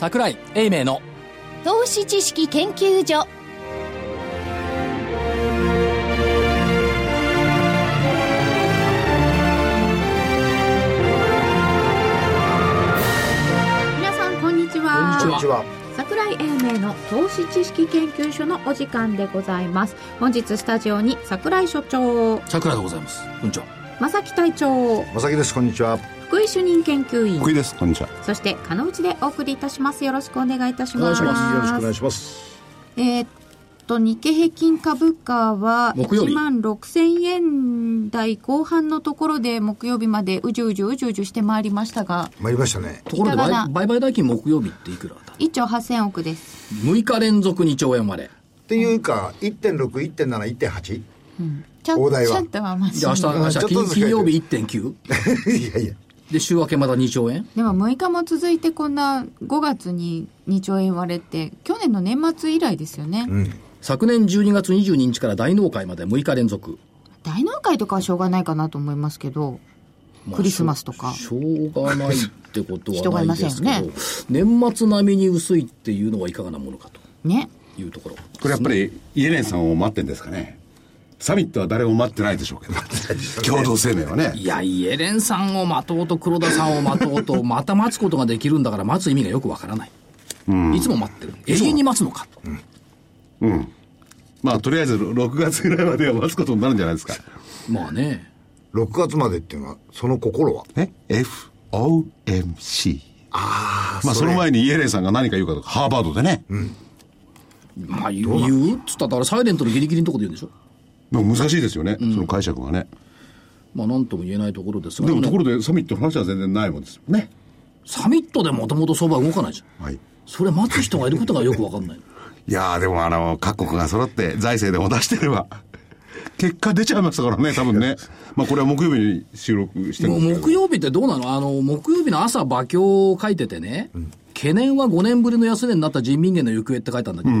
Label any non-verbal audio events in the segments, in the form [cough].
桜井英明の。投資知識研究所。皆さんこんにちは。こんにちは。桜井英明の投資知識研究所のお時間でございます。本日スタジオに桜井所長。桜井でございます。こんにちは正木隊長。まさきですこんにちは。福井主任研究員。福井ですこんにちは。そして鹿野内でお送りいたします。よろしくお願いいたします。よろしくお願いします。えーっと日経平均株価は木曜日。1万6000円台後半のところで木曜日までうじゅうじゅうじゅうじゅしてまいりましたが参りましたね。ところで売売買代金木曜日っていくらだ？1兆8000億です。6日連続2兆円までっていうか1.6.7.1.8ちょ大台は。ちょっとはまで明日明日金金曜日1.9いやいや。で週明けまだ2兆円。でも6日も続いてこんな5月に2兆円割れて去年の年末以来ですよね、昨年12月22日から大納会まで6日連続。大納会とかはしょうがないかなと思いますけど、まあクリスマスとか。しょうがないってこと [laughs] 人がはいないませんよね。ですけど、年末並みに薄いっていうのはいかがなものかね。というところ。これやっぱりイエレンさんを待ってんですかねサミットは誰も待ってないでしょうけど。共同声明はね。いやイエレンさんを待とうと黒田さんを待とうとまた待つことができるんだから待つ意味がよくわからない、いつも待ってる。永遠に待つのかと、まあとりあえず6月ぐらいまでは待つことになるんじゃないですか。まあね。6月までっていうのはその心は？え？FOMC あまあその前にイエレンさんが何か言うかとか。ハーバードでね、まあ言う？言うっつったらサイレントのギリギリのところで言うんでしょ？まあ難しいですよね、その解釈がね。まあなんとも言えないところですが。でもねところでサミットの話は全然ないもんですよ。ね。サミットでもともと相場動かないじゃん。はい。それ待つ人がいることがよくわかんない。[laughs] いやーでもあの各国が揃って財政でも出してれば [laughs] 結果出ちゃいましたからね多分ね。まあこれは木曜日に収録して木曜日ってどうなの？あの木曜日の朝馬鏡を書いててね、懸念は5年ぶりの安値になった人民元の行方って書いたんだけど、やっ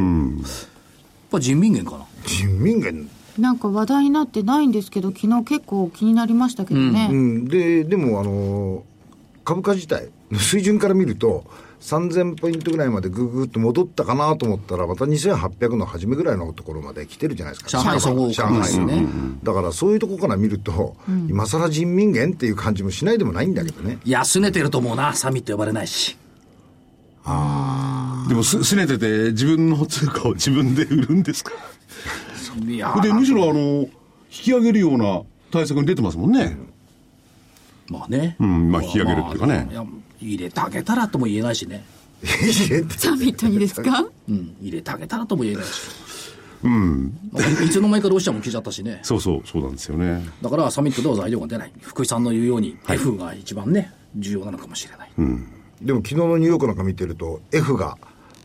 ぱ人民元かな？人民元なんか話題になってないんですけど昨日結構気になりましたけどね、うんででもあの株価自体の水準から見ると3000ポイントぐらいまでぐぐっと戻ったかなと思ったらまた2800の初めぐらいのところまで来てるじゃないですか。上海総合上海株ですね、だからそういうところから見ると、今更人民元っていう感じもしないでもないんだけどね。安値てると思うなサミット呼ばれないし。でもすすねてて自分の通貨を自分で売るんですか？でむしろあの引き上げるような対策に出てますもんね、まあね、うんまあ引き上げるっていうかね。まあいや入れてあげたらとも言えないしね、[laughs] サミットにですか？うん、入れてあげたらとも言えないし。うん、いつの間にかロシアも来ちゃったしね。そうそうそうなんですよね。だからサミットでは材料が出ない。福井さんの言うように F が一番ね重要なのかもしれない、でも昨日のニューヨークなんか見てると F が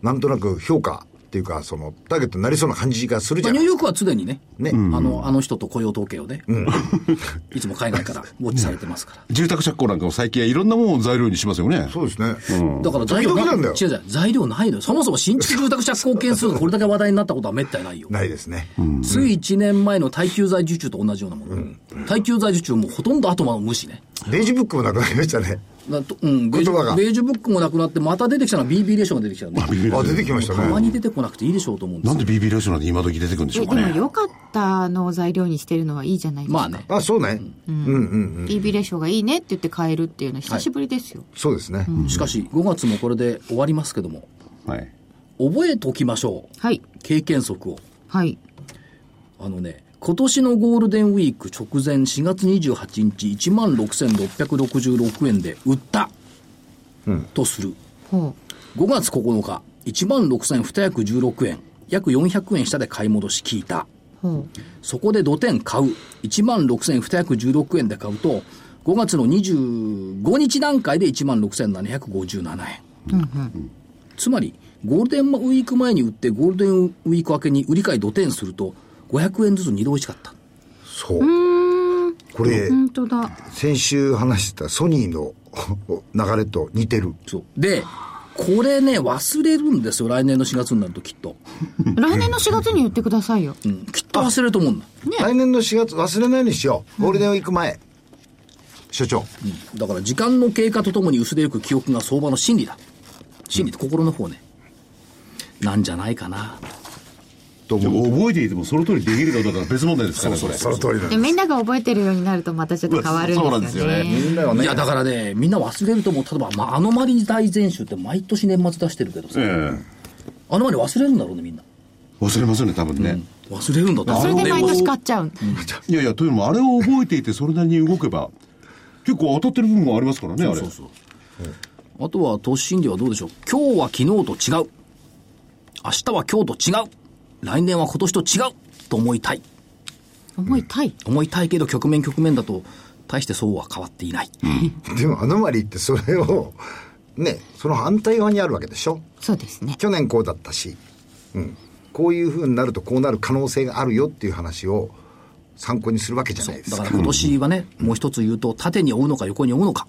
なんとなく評価っていうかそのターゲットになりそうな感じがするじゃない。まあニューヨークは常にねね。あのあの人と雇用統計をね、[laughs] いつも海外からウォッチされてますから、住宅着工なんかも最近はいろんなものを材料にしますよね。そうですね、だから材料なんだよ。違う違う材料ないのよ。そもそも新築住宅着工件数がこれだけ話題になったことはめったにないよ。ないですね、つい1年前の耐久財受注と同じようなもの、耐久財受注もほとんど後の無視ね。レイジブックもなくなりましたねだとうん、ベージ言葉が。ュベージュブックもなくなって、また出てきたのは BB レーションが出てきたよね。あ出てきましたね。たまに出てこなくていいでしょうと思うんですよ。なんで BB レーションなんて今時出てくるんでしょうかね。も良かったのを材料にしてるのはいいじゃないですか、まあね。あそうね、うん、うんうん EB レーションがいいねって言って買えるっていうのは久しぶりですよ、そうですね、しかし、5月もこれで終わりますけども、はい。覚えておきましょう。はい。経験則を。はい。あのね、今年のゴールデンウィーク直前4月28日16,666円で売った、とする。ほ5月9日16,216円。約400円下で買い戻し聞いた。うほそこで土点買う。16,216円で買うと、5月の25日段階で16,757円。つまり、ゴールデンウィーク前に売って、ゴールデンウィーク明けに売り買い土点すると、500円ずつ二度美味しかった。そう。これう本当だ。先週話してたソニーの [laughs] 流れと似てる。そう。で、これね、忘れるんですよ、来年の4月になるときっと。[laughs] 来年の4月に言ってくださいよ。うん、きっと忘れると思うんだ。来年の4月忘れないようにしよう。ゴールデンウィーク前、所長。だから時間の経過とともに薄れゆく記憶が相場の真理だ。心理って心の方ね、なんじゃないかな。とで思う。も覚えていてもその通りできるかどうかは別問題ですからねそれ。その通りなんでみんなが覚えてるようになるとまたちょっと変わるんですよね。そうなんですよね。みんなはね。いや、だからね、みんな忘れると思う。例えば、まあ、アノマリ大全集って毎年年末出してるけどさ、えアノマリ忘れるんだろうね、みんな。え忘れますよね多分ね、忘れるんだって。それで毎年買っちゃう。[laughs] いやいやというのもあれを覚えていてそれなりに動けば結構当たってる部分もありますからねあれ。そうそうあとは投資心理はどうでしょう。今日は昨日と違う。明日は今日と違う来年は今年と違う！と思いたい。思いたい？思いたいけど局面局面だと大してそうは変わっていない、でもアノマリーってそれを、ね、その反対側にあるわけでしょ？そうですね。去年こうだったし、うん。こういう風になるとこうなる可能性があるよっていう話を参考にするわけじゃないですか。だから今年はね、もう一つ言うと縦に追うのか横に追うのか。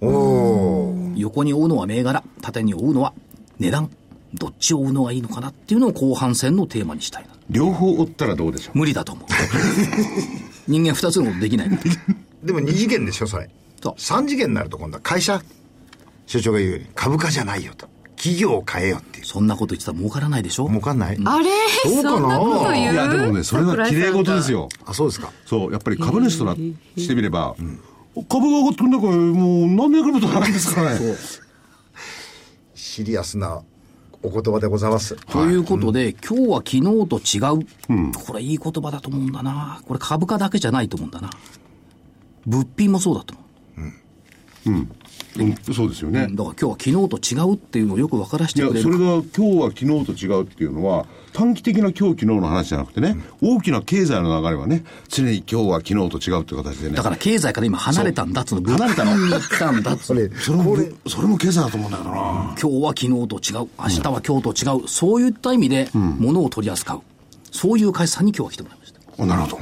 おお。横に追うのは銘柄。縦に追うのは値段どっちを追うのがいいのかなっていうのを後半戦のテーマにしたいな。両方追ったらどうでしょう？無理だと思う。[laughs] 人間二つのことできない [laughs] でも二次元でしょ、それ。そう。三次元になると今度は会社、所長が言うように株価じゃないよと。企業を変えようっていう。そんなこと言ってたら儲からないでしょ。儲かんない？あれ？そうかな？そんなこと言う？いやでもねそれは綺麗事ですよ。あ、そうですか。そうやっぱり株主となしてみれば、株が上がってくんだからもう何年くらいことないですからね。シリアスなお言葉でございます。ということで、今日は昨日と違う、これいい言葉だと思うんだな。これ株価だけじゃないと思うんだな。物品もそうだと思うんそうですよう。ね、だから今日は昨日と違うっていうのをよく分からせいやてくれる。それが今日は昨日と違うっていうのは短期的な今日昨日の話じゃなくてね、大きな経済の流れはね常に今日は昨日と違うっていう形でねだから経済から今離れたんだっつうの。離れたのに来たんだっつそうれ、[laughs] それもこれ、それも経済だと思うんだけどな、今日は昨日と違う。明日は今日と違う。そういった意味で、物を取り扱う。そういう会社さんに今日は来てもらいました。あなるほど、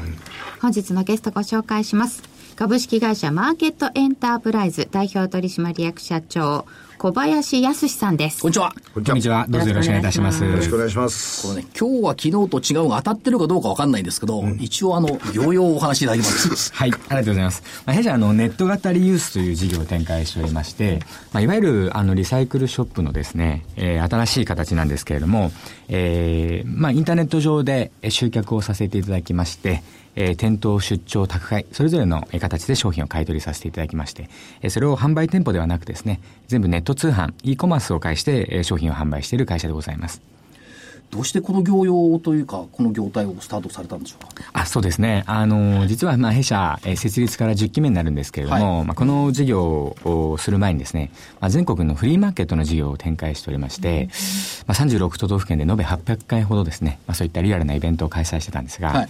本日のゲストご紹介します。株式会社マーケットエンタープライズ代表取締役社長、小林康さんですこん。にちは。こんにちは。どうぞよろしくお願いいたします。よろしくお願いします。これね、今日は昨日と違うが当たってるかどうかわかんないんですけど、一応あの、療養をお話しいただきます。[laughs] はい、ありがとうございます。まあ、弊社はあのネット型リユースという事業を展開しておりまして、まあ、いわゆるあのリサイクルショップのですね、えー新しい形なんですけれども、えーまあ、インターネット上でえー集客をさせていただきまして、えー店頭出張宅配、それぞれのえー形で商品を買い取りさせていただきまして、えーそれを販売店舗ではなくですね、全部ネット通販、e コマースを介してえー商品を販売している会社でございます。どうしてこの業用というか、この業態をスタートされたんでしょうか？あそうですね。あの、実は、まあ、弊社、えー設立から10期目になるんですけれども、まあ、この事業をする前にですね、まあ、全国のフリーマーケットの事業を展開しておりまして、まあ、36都道府県で延べ800回ほどですね、まあ、そういったリアルなイベントを開催してたんですが、はい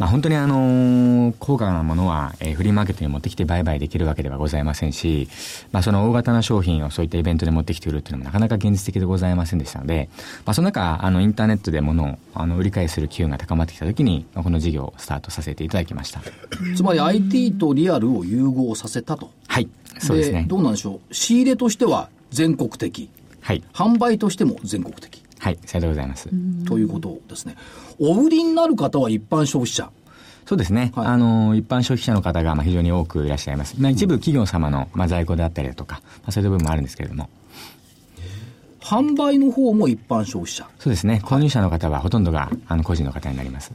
まあ、本当にあの高価なものは、えーフリーマーケットに持ってきて売買できるわけではございませんし、まあ、その大型な商品をそういったイベントで持ってきて売るっていうのもなかなか現実的でございませんでしたので、まあ、その中、あの、インターネットで物をあの売り買いする機運が高まってきたときに、まあ、この事業をスタートさせていただきました。つまり IT とリアルを融合させたと。はい。そうですね。どうなんでしょう。仕入れとしては全国的。はい。販売としても全国的。はい。さようでございます。ということですね。お売りになる方は一般消費者。そうですね。はいあの、一般消費者の方がまあ非常に多くいらっしゃいます。まあ、一部企業様のまあ在庫であったりだとか、まあ、そういう部分もあるんですけれども。販売の方も一般消費者。そうですね。購入者の方はほとんどがあの個人の方になります。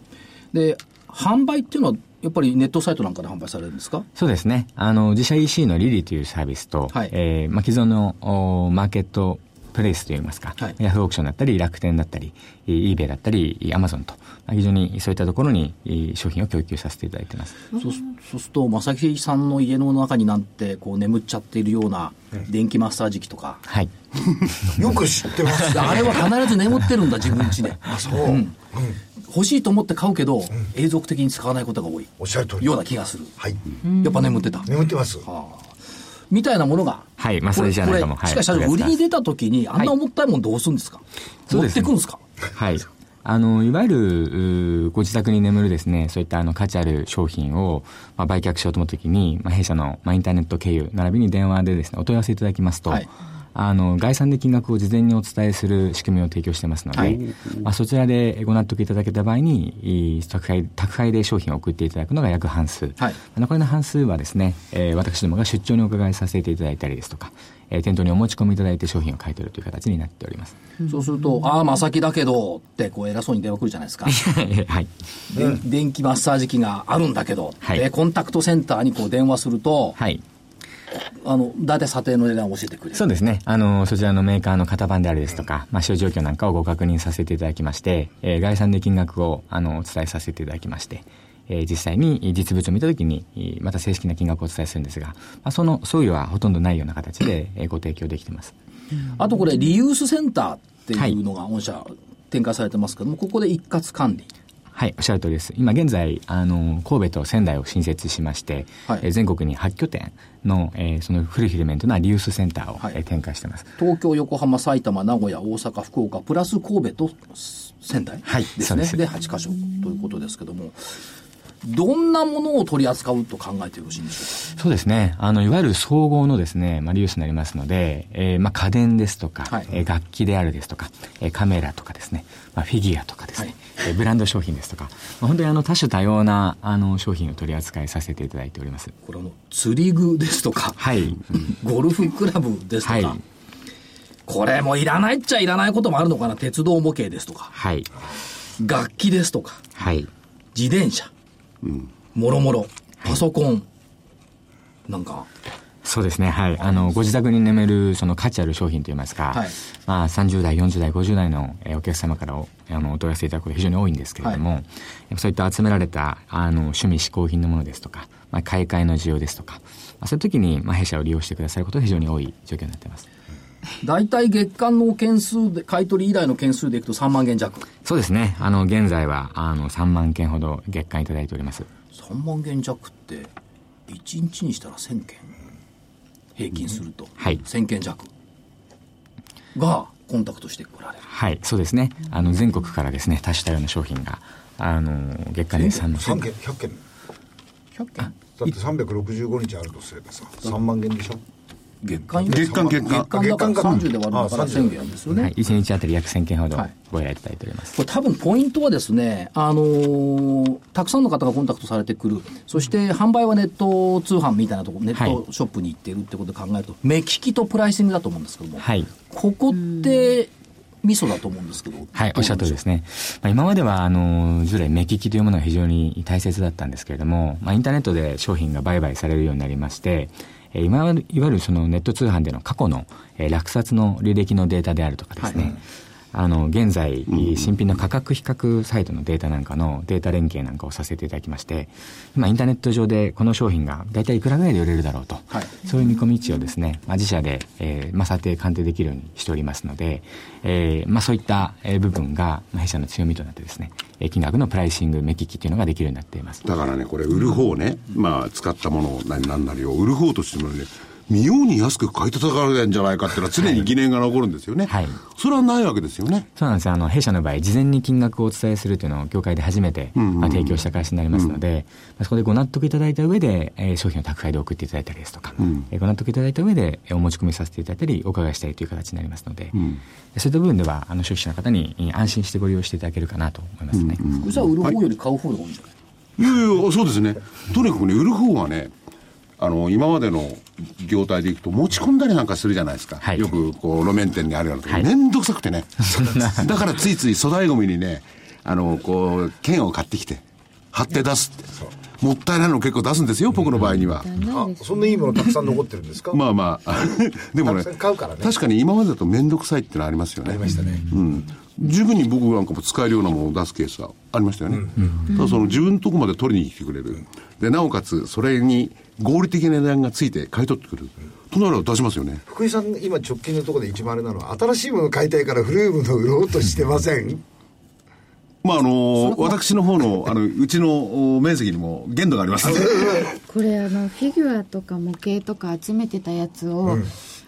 で、販売っていうのは、やっぱりネットサイトなんかで販売されるんですか？そうですね。あの、自社 EC のリリーというサービスと、はいえーまあ、既存のおマーケットプレイスといいますか、はいヤフーオークションだったり、楽天だったり、えー eBay だったり、Amazon と、まあ、非常にそういったところにえー商品を供給させていただいています。そうすそうすると、正木さんの家の中になんて、こう眠っちゃっているような電気マッサージ機とか、はい。[laughs] よく知ってます。あれは必ず眠ってるんだ、自分家で。[laughs] あ、そう。欲しいと思って買うけど、永続的に使わないことが多いおっしゃる通り。ような気がする。はい。やっぱ眠ってた。眠ってます。みたいなものが。はいマッサージじゃないかもしかし、売りに出た時に、あんな重たいもんどうするんですか？持ってくんですかはい。あの、いわゆる、ご自宅に眠るですね、そういったあの価値ある商品を、まあ、売却しようと思ったときに、まあ、弊社の、まあ、インターネット経由、並びに電話でですね、お問い合わせいただきますと、はいあの、概算で金額を事前にお伝えする仕組みを提供してますので、はいまあ、そちらでご納得いただけた場合に、宅配、宅配で商品を送っていただくのが約半数。はい残りの半数はですね、えー私どもが出張にお伺いさせていただいたりですとか、えー店頭にお持ち込みいただいて商品を買い取るという形になっております。そうすると、ああ、まさきだけど、ってこう偉そうに電話来るじゃないですか。[laughs] はい。で電気マッサージ機があるんだけど、はいでコンタクトセンターにこう電話すると、はい。あの、大体査定の値段を教えてくれる。そうですね。あの、そちらのメーカーの型番であるですとか、まあ、使用状況なんかをご確認させていただきまして、えー概算で金額を、あの、お伝えさせていただきまして、えー実際に実物を見たときに、えーまた正式な金額をお伝えするんですが、まあ、その相違はほとんどないような形で、えーご提供できてます。あとこれ、リユースセンターっていうのが御社展開されてますけども、ここで一括管理。はい、おっしゃる通りです。今現在、あの、神戸と仙台を新設しまして、はい。えー全国に8拠点の、えーその古いフィルメントなリユースセンターを、はい。えー展開してます。東京、横浜、埼玉、名古屋、大阪、福岡、プラス神戸と仙台？はいですね。そうです。で、8カ所ということですけども、どんなものを取り扱うと考えてよろしいんでしょそうですね。あの、いわゆる総合のですね、まあ、リユースになりますので、えーまあ、家電ですとか、はい。えー楽器であるですとか、えーカメラとかですね、まあ、フィギュアとかですね、はいえーブランド商品ですとか、まあ、本当にあの、多種多様な、あの、商品を取り扱いさせていただいております。これあの、釣り具ですとか、はい。[laughs] ゴルフクラブですとか、はいこれもいらないっちゃいらないこともあるのかな？鉄道模型ですとか、はい。楽器ですとか、はい。自転車、もろもろ、パソコン、なんか、そうですね。はい。あの、ご自宅に眠る、その価値ある商品といいますか、はいまあ、30代、40代、50代のえーお客様からおあのお問い合わせいただくことが非常に多いんですけれども、そういった集められた、あの、趣味嗜好品のものですとか、まあ、買い替えの需要ですとか、まあ、そういう時に、まあ、弊社を利用してくださることが非常に多い状況になっています。大体月間の件数で、買取依頼の件数でいくと3万件弱。そうですね。あの、現在は、あの、3万件ほど月間いただいております。3万件弱って、1日にしたら1000件。平均すると。はい1000件弱。が、コンタクトしてこられる。はい、そうですね。あの、全国からですね、多種多様な商品が、あの、月間で3万3件100件100件？だって365日あるとすればさ3万件でしょ？月間よ月間月間月間だから月間か30で割るんだからあ30 1000件ですよね。はい、1日あたり約1000件ほどはいご依頼いただいております。これ多分ポイントはですね、あのーたくさんの方がコンタクトされてくる、そして販売はネット通販みたいなところ、ネットショップに行っているってことで考えると、目利きとプライシングだと思うんですけども、はい。ここって、ミソだと思うんですけど。はい、おっしゃる通りですね。まあ、今までは、あの、従来目利きというものが非常に大切だったんですけれども、まあ、インターネットで商品が売買されるようになりまして、えー今いわゆるそのネット通販での過去の、えー落札の履歴のデータであるとかですね、はい。あの、現在、新品の価格比較サイトのデータなんかのデータ連携なんかをさせていただきまして、今インターネット上でこの商品が大体いくらぐらいで売れるだろうと、はいそういう見込み値をですね、まあ、自社で、えーまあ、査定、鑑定できるようにしておりますので、えーまあ、そういった、えー部分が、まあ、弊社の強みとなってですね、えー金額のプライシング、目利きというのができるようになっています。だからね、これ、売る方ね、まあ、使ったものななんなりを売る方としてもね、見ように安く買い叩かれるんじゃないかっていうのは常に疑念が残るんですよね。はいそれはないわけですよね。そうなんですよ。あの、弊社の場合、事前に金額をお伝えするというのを業界で初めて、まあ、提供した会社になりますので、まあそこでご納得いただいた上で、えー商品を宅配で送っていただいたりですとか、えーご納得いただいた上で、えーお持ち込みさせていただいたり、お伺いしたりという形になりますので、そういった部分では、あの、消費者の方にえー安心してご利用していただけるかなと思いますね。これじゃあ売る方より買う方が多いんじゃない？いやいや、そうですね。とにかくね、売る方はね、あの、今までの業態でいくと持ち込んだりなんかするじゃないですか。はいよく、こう、路面店にあるようなとこ、はいめんどくさくてね。[laughs] だからついつい粗大ゴミにね、あの、こう、剣を買ってきて、貼って出すって。もったいないの結構出すんですよ、僕の場合には。あそんないいものたくさん残ってるんですか？まあまあ、[laughs] でもねね確かに今までだと面倒くさいってのはありますよね。ありましたねうん。十分に僕なんかも使えるようなものを出すケースはありましたよね。ただその自分のとこまで取りに来てくれる。で、なおかつ、それに合理的な値段がついて買い取ってくる。となれば出しますよね。福井さん今直近のところで一番あれなのは新しいもの買いたいから古いものを売ろうとしてません？まああの、私の方の、あの、うちのお面積にも限度がありますので。[laughs] これあのフィギュアとか模型とか集めてたやつを、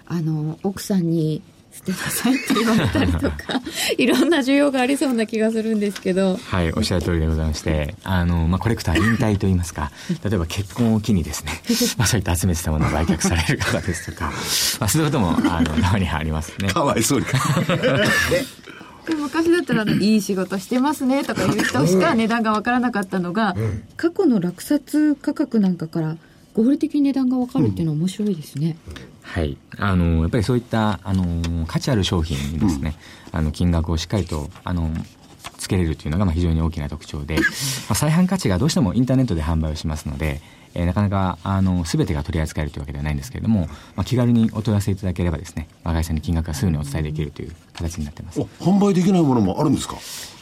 あの奥さんに捨てなさいって言われたりとか [laughs] いろんな需要がありそうな気がするんですけど。はいおっしゃる通りでございましてあの、まあ、コレクター引退といいますか。[laughs] 例えば結婚を機にですね、まあ、そういった集めてたものを売却される方ですとか、まあ、そういうこともあの [laughs] たまにありますね。かわいそうに。で昔だったらあの「いい仕事してますね」とかいう人しか値段が分からなかったのが、過去の落札価格なんかから合理的に値段が分かるっていうのは面白いですね、はい。あの、やっぱりそういった、あの、価値ある商品にですね、あの、金額をしっかりと、あの、つけれるというのがまあ非常に大きな特徴で、まあ、再販価値がどうしてもインターネットで販売をしますので、えーなかなかあの全てが取り扱えるというわけではないんですけれども、まあ、気軽にお問い合わせいただければですね、まあ、会社に金額がすぐにお伝えできるという形になってます。お。販売できないものもあるんですか？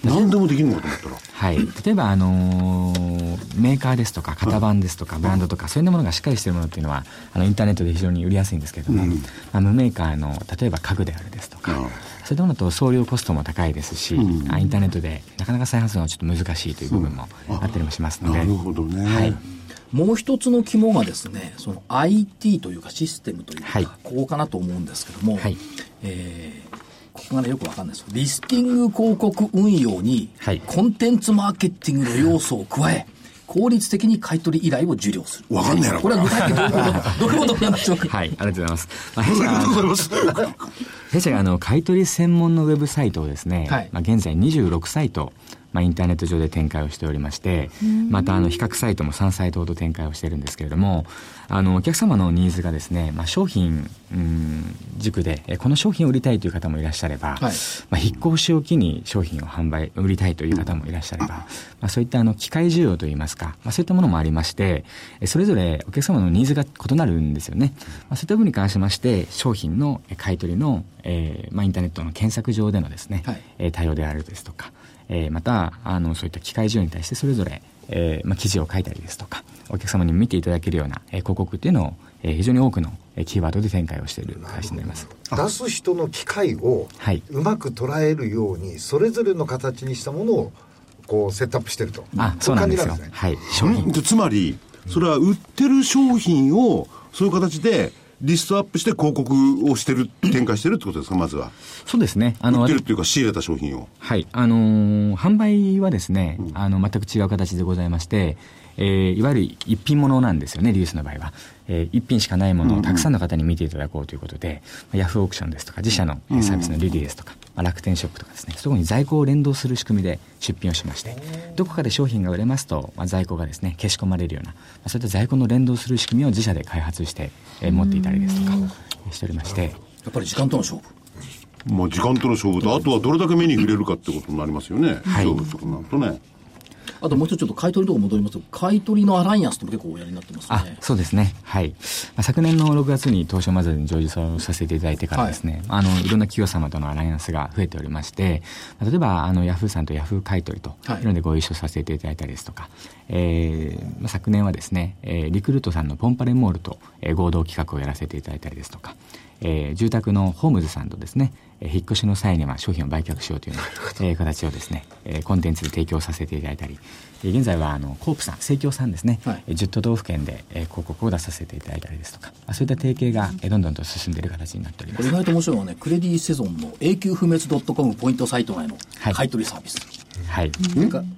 何でもできるのかと思ったら。はい、例えば、あのーメーカーですとか型番ですとかブランドとかそういうものがしっかりしているものっていうのはあのインターネットで非常に売りやすいんですけれども、まあ、無メーカーの例えば家具であるですとか、うんそういったものだと送料コストも高いですし、あインターネットでなかなか再販するのはちょっと難しいという部分もあったりもしますので、なるほどね。はい。もう一つの肝がですね、その IT というかシステムというか、はい。ここかなと思うんですけども、はい。えーここがね、よくわかんないです。よ。リスティング広告運用に、はい。コンテンツマーケティングの要素を加え、効率的に買取依頼を受領する。わかんねえなこれは具体的にどういうこと？どういうことなんでしょうか？はい、ありがとうございます。まあ、弊社が弊社があの買取専門のウェブサイトをですね、はいまあ、現在26サイト、まあ、インターネット上で展開をしておりまして、またあの比較サイトも3サイトほど展開をしているんですけれども、あのお客様のニーズがですね、まあ、商品、うん、軸で、えこの商品を売りたいという方もいらっしゃれば、はい。まあ、引っ越しを機に商品を販売、売りたいという方もいらっしゃれば、まあ、そういったあの機械需要といいますか、まあ、そういったものもありまして、えそれぞれお客様のニーズが異なるんですよね。まあ、そういった部分に関しまして、商品のえ買い取りの、えーまあ、インターネットの検索上でのですね、はい。えー対応であるですとか、えーまた、あの、そういった機械需要に対してそれぞれ、えーまあ、記事を書いたりですとか、お客様に見ていただけるような、えー広告っていうのを、えー非常に多くの、えーキーワードで展開をしている会社になります。出す人の機会をはいうまく捉えるようにそれぞれの形にしたものをこうセットアップしてるとあ、そうなんですよ。ねはい。商品でつまり、それは売ってる商品を、そういう形で、リストアップして広告をしてる、展開してるってことですか、まずは。そうですね。あの、売ってるっていうか、仕入れた商品を。はい。あのー販売はですね、あの、全く違う形でございまして、えーいわゆる一品物なんですよね、リユースの場合は。えー一品しかないものをたくさんの方に見ていただこうということで、まあヤフーオークションですとか、自社のえーサービスのリリーですとか、まあ楽天ショップとかですね、そこに在庫を連動する仕組みで出品をしまして、どこかで商品が売れますと、まあ、在庫がですね、消し込まれるような、まあ、そういった在庫の連動する仕組みを自社で開発して、えー持っていたりですとか、えーしておりまして、やっぱり時間との勝負。まあ、時間との勝負と、あとはどれだけ目に触れるかってことになりますよね。はい勝負とかなるとね。あともう一つちょっと買い取りとか戻ります。と、買い取りのアライアンスっても結構おやりになってますね。そうですね、はい。まあ、昨年の6月に東証マザーに上場させていただいてからですね、あのいろんな企業様とのアライアンスが増えておりまして、例えばあのヤフーさんとヤフー買い取りと、はい。い、うのでご一緒させていただいたりですとか、えーまあ、昨年はですね、えーリクルートさんのポンパレモールと、えー合同企画をやらせていただいたりですとか、えー住宅のホームズさんとですね、えー引っ越しの際には商品を売却しようというような、えー形をですね、えーコンテンツで提供させていただいたり、えー現在はあのコープさん、生協さんですね、はいえー10都道府県で、えー広告を出させていただいたりですとか、まあ、そういった提携が、えーどんどんと進んでいる形になっております意。外と面白いのはね、クレディセゾンの永久不滅 .com ポイントサイト内のはい買い取りサービス。はい。がん。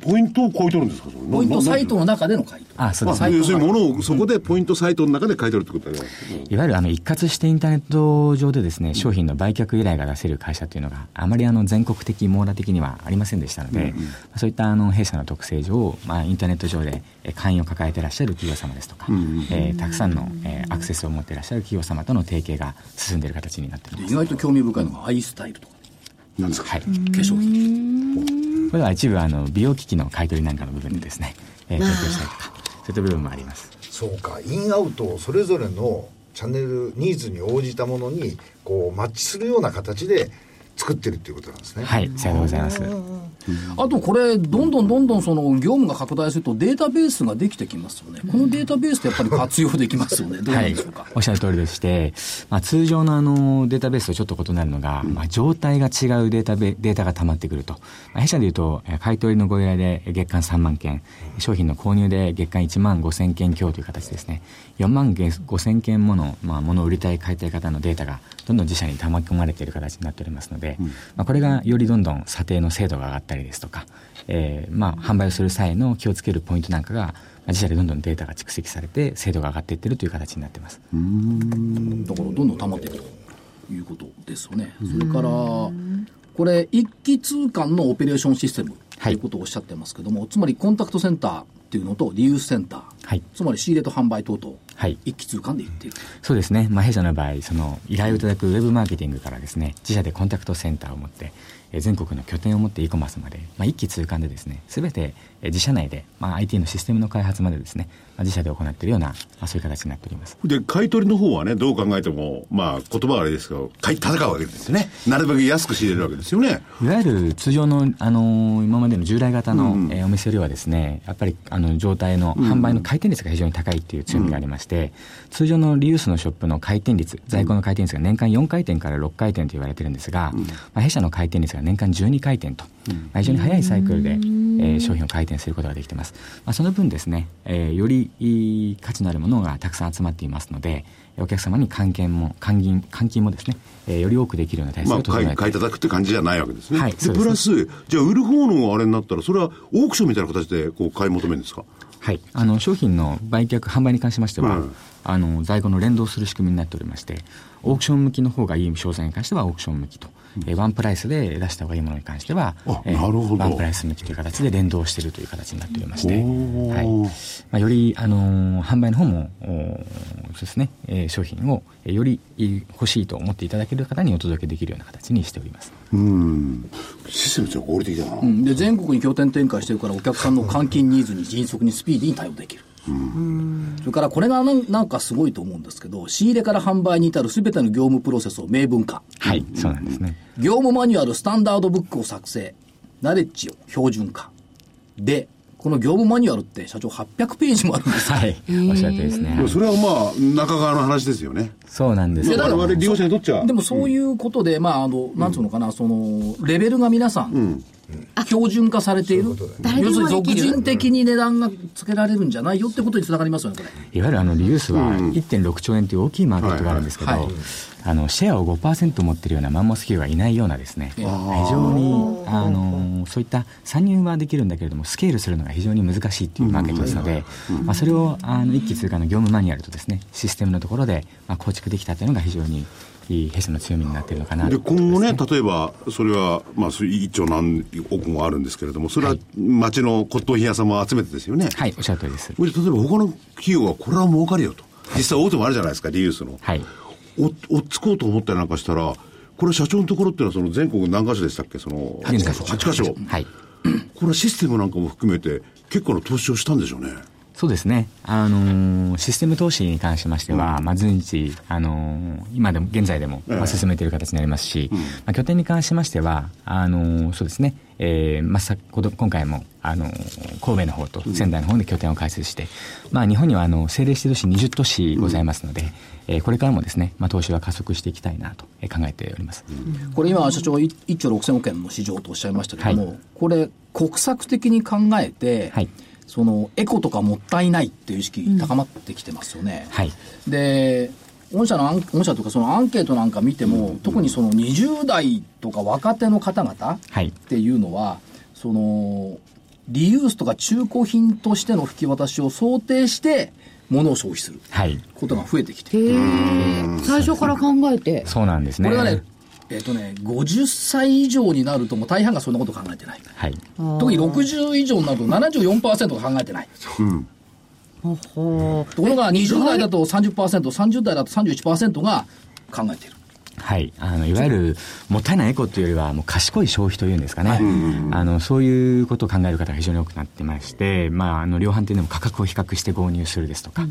ポイントを買い取るんですか？ポイントサイトのの中での買い取り。あ、そうです。まあ、ね。要するに物をそこでポイントサイトの中で買い取るってことだね。いわゆるあの一括してインターネット上でですね、商品の売却依頼が出せる会社というのがあまりあの全国的、網羅的にはありませんでしたので、そういったあの弊社の特性上、まあ、インターネット上でえー会員を抱えていらっしゃる企業様ですとか、えーたくさんの、えーアクセスを持っていらっしゃる企業様との提携が進んでいる形になっております。で意外と興味深いのがアイスタイルとか、なんですか？はい。化粧品。これは一部あの美容機器の買い取りなんかの部分でですね、えー提供したりとか、そういった部分もあります。そうかインアウトをそれぞれのチャンネルニーズに応じたものにこうマッチするような形で作ってるっていうことなんですねはい、さようでございます。あとこれ、どんどんどんどんその業務が拡大するとデータベースができてきますよね。このデータベースってやっぱり活用できますよね。どうなんでしょうか。おっしゃる通りでして、まあ、通常のあのデータベースとちょっと異なるのが、まあ、状態が違うデータベデータが溜まってくると、まあ、弊社でいうと、えー買い取りのご依頼で月間3万件、商品の購入で月間1万5千件強という形ですね、4万5千件もの、まあ、ものを売りたい、買いたい方のデータが、とどんどん自社に溜まり込まれている形になっておりますので、まあ、これがよりどんどん査定の精度が上がったりですとか、えー、まあ販売をする際の気をつけるポイントなんかが、まあ、自社でどんどんデータが蓄積されて精度が上がっていってるという形になってます。だからどんどん溜まっていくということですよね。それから、これ、一気通貫のオペレーションシステムということをおっしゃってますけども、つまりコンタクトセンターっていうのとリユースセンター、はい。つまり仕入れと販売等々、はい。一気通貫でいっている。そうですね、まあ、弊社の場合その依頼をいただくウェブマーケティングからですね自社でコンタクトセンターを持ってえー全国の拠点を持って e コマースまで、まあ、一気通貫でですね全てえー自社内で、まあ、IT のシステムの開発までですね、まあ、自社で行っているような、まあ、そういう形になっておりますで、買い取りの方はね、どう考えても、まあ、言葉はあれですけど、買い戦うわけですよね。なるべく安く仕入れるわけですよね。いわゆる通常の、あのー今までの従来型の、えーお店よりはですね、やっぱりあの状態の販売の回転率が非常に高いっていう強みがありまして、通常のリユースのショップの回転率、在庫の回転率が年間4回転から6回転と言われてるんですが、まあ、弊社の回転率が年間12回転と、まあ、非常に早いサイクルで、えー商品を回転することができてます。まあ、その分ですね、えーより価値のあるものがたくさん集まっていますので、お客様に還元も、還金、換金もですね、えーより多くできるような体制まあ、を整えて、買い、買い叩くって感じじゃないわけですね。で、はいですプラス、じゃあ、売る方のあれになったら、それはオークションみたいな形で、こう、買い求めるんですか？はい、あの商品の売却、販売に関しましては、うん。あの在庫の連動する仕組みになっておりまして、オークション向きの方がいい商材に関してはオークション向きと、えーワンプライスで出した方がいいものに関しては、あえーなるほど。ワンプライス向きという形で連動しているという形になっておりまして、はい。まあ、より、あのー販売の方もそうですね、えー商品をえーより欲しいと思っていただける方にお届けできるような形にしております。うん。システム合理的だな。うん。で全国に拠点展開してるからお客さんの換金ニーズに迅速にスピーディーに対応できる、それからこれがなんなんかすごいと思うんですけど仕入れから販売に至る全ての業務プロセスを明文化はい、そうなんですね。業務マニュアルスタンダードブックを作成ナレッジを標準化でこの業務マニュアルって社長800ページもあるんですよはい、おっしゃるとりですね。それはまあ、中側の話ですよね。そうなんですいやだから我々利用者にとっちゃ。でもそういうことで、まあ、あの、なんつうのかな、その、レベルが皆さん、標準化されている？要するに、人的に値段がつけられるんじゃないよってことにつながりますよね、これ。いわゆるあのリユースは1.6兆円という大きいマーケットがあるんですけど、あのシェアを5%持ってるようなマンモス企業がいないようなですね、非常にあのそういった参入はできるんだけれども、スケールするのが非常に難しいというマーケットですので、まあ、それをあの一気通過の業務マニュアルとですねシステムのところで、まあ、構築できたというのが非常にいい弊社の強みになっているのかなで、と今後ね、例えば、それは、まあ、そういう1兆何億もあるんですけれども、それは町の骨董品屋さんも集めてですよね。はい、おっしゃる通りです。例えば他の企業はこれは儲かるよと。実際大手もあるじゃないですか、リユースの。はいお、追っつこうと思ったりなんかしたら、これ社長のところっていうのはその全国何カ所でしたっけ？その、8カ所8カ所。はいこれはシステムなんかも含めて、結構な投資をしたんでしょうね。そうですね、あのーシステム投資に関しましては、まあ、随日、あのー今でも、現在でも、まあ、進めている形になりますし、まあ、拠点に関しましては、あのーそうですね、えーまあ、先ほど、今回も、あのー神戸の方と仙台の方で拠点を開設して、まあ、日本には、あの、政令指定都市20都市ございますので、えーこれからもですね、まあ、投資は加速していきたいなとえー考えております。これ今、社長、い1兆6000億円の市場とおっしゃいましたけども、はい。これ、国策的に考えて、はいその、エコとかもったいないっていう意識高まってきてますよね。はいで、御社のアン、御社というかそのアンケートなんか見ても、特にその20代とか若手の方々はいっていうのは、その、リユースとか中古品としての引き渡しを想定して、物を消費するはい。ことが増えてきている。へえ最初から考えてそうなんですね。これがね、えっ、とね、50歳以上になるともう大半がそんなこと考えてない。はい。特に60以上になると74%が考えてない。ほほところが20代だと30%、30代だと31%が考えている。はい、あのいわゆるもったいないエコというよりはもう賢い消費というんですかね、あのそういうことを考える方が非常に多くなってまして、まあ、あの量販店でも価格を比較して購入するですとか、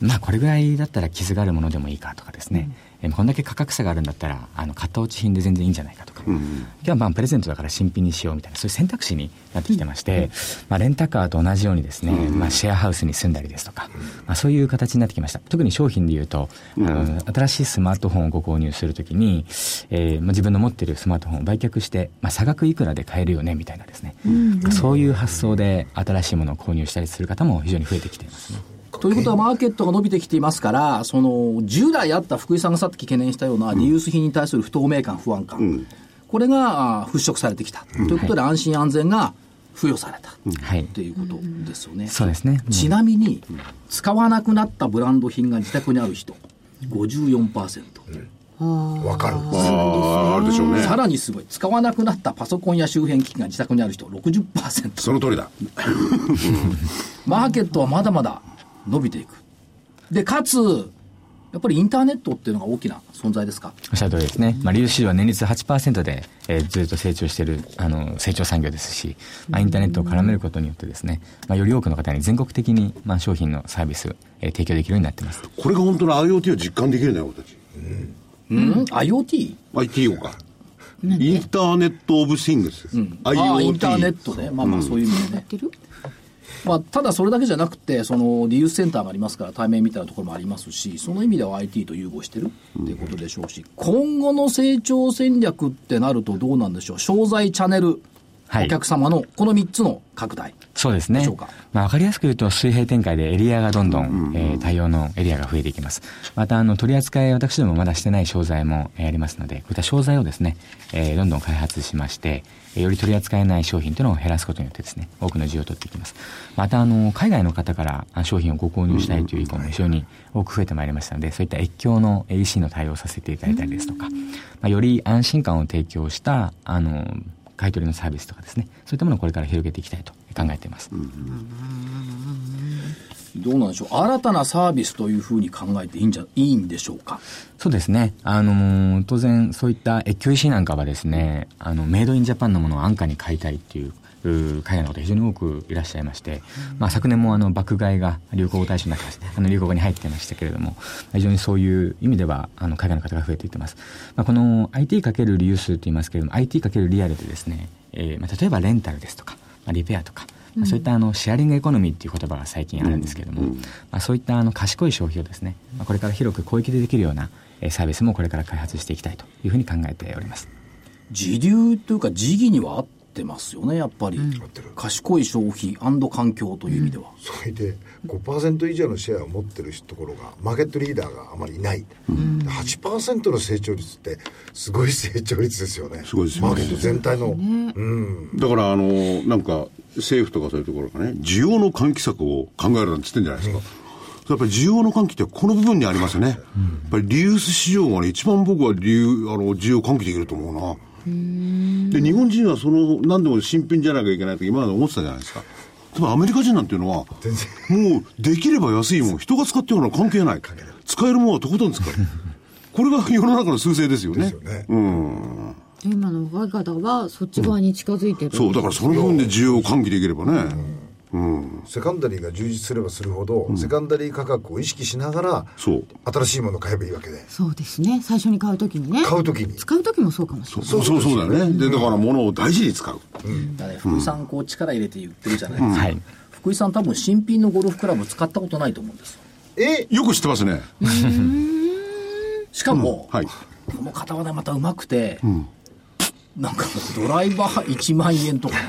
まあ、これぐらいだったら傷があるものでもいいかとかですね、えこんだけ価格差があるんだったらあの買った落ち品で全然いいんじゃないかとか、今日はまあプレゼントだから新品にしようみたいなそういう選択肢になってきてまして、まあ、レンタカーと同じようにですね、まあ、シェアハウスに住んだりですとか、まあ、そういう形になってきました。特に商品でいうと、あの新しいスマートフォンをご購入するときに、えーまあ、自分の持っているスマートフォンを売却して、まあ、差額いくらで買えるよねみたいなですね、そういう発想で新しいものを購入したりする方も非常に増えてきていますね。ということは、マーケットが伸びてきていますから、その従来あった福井さんがさっき懸念したようなリユース品に対する不透明感、不安感、これがあ払拭されてきた、ということで、安心安全が付与された、はいということですよね。そうですね。ちなみに、使わなくなったブランド品が自宅にある人、54%。わかる。ああ、あるでしょうね。さらにすごい。使わなくなったパソコンや周辺機器が自宅にある人、60%。その通りだ。マーケットはまだまだ伸びていく。で、かつ、やっぱりインターネットっていうのが大きな存在ですか？おっしゃる通りですね。まあ、リード市場は年率8%で、えーずっと成長している、あの、成長産業ですし、まあ、インターネットを絡めることによってですね、まあ、より多くの方に全国的に、まあ、商品のサービス、えー提供できるようになってます。これが本当の IoT を実感できるんだよ、俺たち。うん、IoT? IT 用か。インターネット・オブ・シングスです。ああ、インターネットね。まあまあ、そういう意味でね。やってる？まあ、ただそれだけじゃなくて、そのリユースセンターがありますから、対面みたいなところもありますし、その意味では IT と融合してるっていうことでしょうし、今後の成長戦略ってなるとどうなんでしょう、商材、チャンネル、はいお客様のこの3つの拡大。そうですね。まあ、わかりやすく言うと、水平展開でエリアがどんどん、えー対応のエリアが増えていきます。また、あの、取り扱い、私どもまだしてない商材も、えーありますので、こういった商材をですね、えーどんどん開発しまして、えーより取り扱えない商品というのを減らすことによってですね、多くの需要を取っていきます。また、あの、海外の方からあ商品をご購入したいという意向も非常に多く増えてまいりましたので、そういった越境の EC の対応をさせていただいたりですとか、まあ、より安心感を提供した、あの、買い取りのサービスとかですね、そういったものをこれから広げていきたいと考えています。どうなんでしょう、新たなサービスというふうに考えていいんじゃいいんでしょうか？そうですね。あのー当然、そういった越境 EC なんかはですね、あの、メイドインジャパンのものを安価に買いたいっていう、海外の方非常に多くいらっしゃいまして、まあ昨年もあの爆買いが流行語大賞の中ですね、あの流行語に入ってましたけれども、非常にそういう意味では、あの、海外の方が増えていってます。まあこの IT× リユースと言いますけれども、IT× リアルでですね、えーまあ例えばレンタルですとか、まあ、リペアとか、まあそういったあのシェアリングエコノミーっていう言葉が最近あるんですけれども、まあ、そういったあの賢い消費をですね、まあ、これから広く広域でできるようなえーサービスもこれから開発していきたいというふうに考えております。時流というか時期には合ってますよね、やっぱり。ってる。賢い消費環境という意味では。それで5%以上のシェアを持ってるところがマーケットリーダーがあまりいない、8%の成長率ってすごい成長率ですよね。すごいですよね。マーケット全体の、うん。だから、あの、なんか、政府とかそういうところがね、需要の喚起策を考えるなんて言ってんじゃないですか。やっぱり需要の喚起ってこの部分にありますよね。やっぱりリユース市場がね、一番僕は理由、あの、需要喚起できると思うな。で、日本人はその、何でも新品じゃなきゃいけないと今まで思ってたじゃないですか。でもアメリカ人なんていうのは、もう、できれば安いもん、人が使ってるのは関係ない。使えるものはとことん使う。これが世の中の趨勢ですよね。ですよねうん。今の若い方はそっち側に近づいてる、そう、だからその部分で需要を喚起できればね。セカンダリーが充実すればするほど、セカンダリー価格を意識しながらそう。新しいものを買えばいいわけでそうですね最初に買う時にね買う時に使う時もそうかもしれないそうそうそうだよね。で、だから物を大事に使う。だからね福井さん、こう力入れて言ってるじゃないですか。はい。福井さん多分新品のゴルフクラブ使ったことないと思うんですよ。え？よく知ってますね。しかも、はい。この方はね、またうまくて、なんかドライバー1万円とかね、